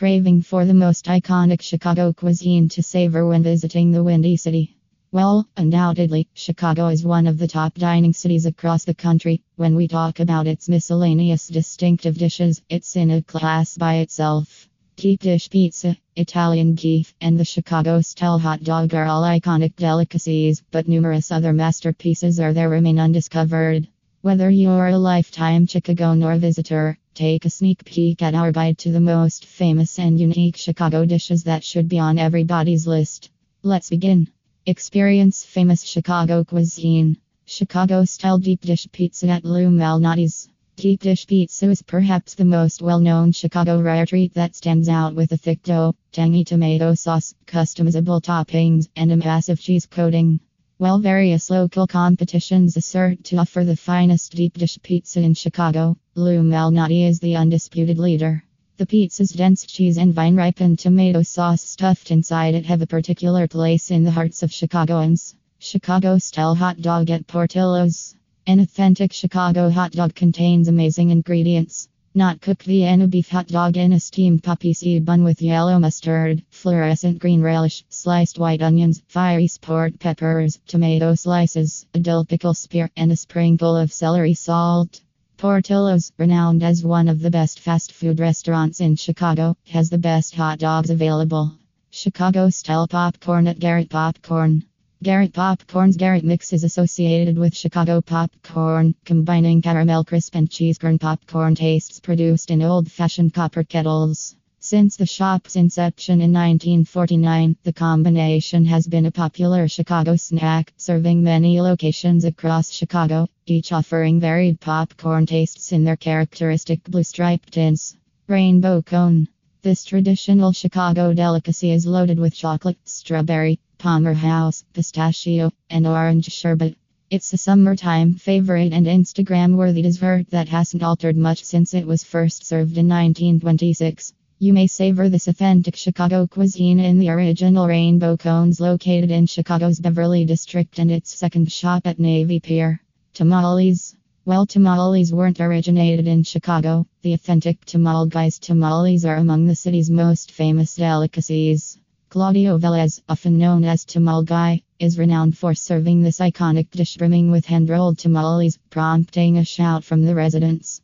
Craving for the most iconic Chicago cuisine to savor when visiting the Windy City? Well, undoubtedly, Chicago is one of the top dining cities across the country. When we talk about its miscellaneous distinctive dishes, it's in a class by itself. Deep dish pizza, Italian beef, and the Chicago style hot dog are all iconic delicacies, but numerous other masterpieces are there remain undiscovered. Whether you're a lifetime Chicago visitor, take a sneak peek at our guide to the most famous and unique Chicago dishes that should be on everybody's list. Let's begin. Experience famous Chicago cuisine. Chicago style deep dish pizza at Lou Malnati's. Deep dish pizza is perhaps the most well known Chicago rare treat that stands out with a thick dough, tangy tomato sauce, customizable toppings, and a massive cheese coating. While various local competitions assert to offer the finest deep dish pizza in Chicago, Lou Malnati is the undisputed leader. The pizza's dense cheese and vine ripened tomato sauce stuffed inside it have a particular place in the hearts of Chicagoans. Chicago style hot dog at Portillo's. An authentic Chicago hot dog contains amazing ingredients. Not cook Vienna beef hot dog in a steamed poppy seed bun with yellow mustard, fluorescent green relish, sliced white onions, fiery sport peppers, tomato slices, a dill pickle spear, and a sprinkle of celery salt. Portillo's, renowned as one of the best fast food restaurants in Chicago, has the best hot dogs available. Chicago style popcorn at Garrett Popcorn. Garrett Popcorn's Garrett Mix is associated with Chicago popcorn, combining caramel crisp and cheese corn popcorn tastes produced in old fashioned copper kettles. Since the shop's inception in 1949, the combination has been a popular Chicago snack, serving many locations across Chicago, each offering varied popcorn tastes in their characteristic blue striped tins. Rainbow cone. This traditional Chicago delicacy is loaded with chocolate, strawberry, Palmer House, pistachio, and orange sherbet. It's a summertime favorite and Instagram worthy dessert that hasn't altered much since it was first served in 1926. You may savor this authentic Chicago cuisine in the original Rainbow Cones located in Chicago's Beverly District and its second shop at Navy Pier. Tamales. While tamales weren't originated in Chicago, the authentic Tamal Guys tamales are among the city's most famous delicacies. Claudio Velez, often known as Tamal Guy, is renowned for serving this iconic dish brimming with hand rolled tamales, prompting a shout from the residents.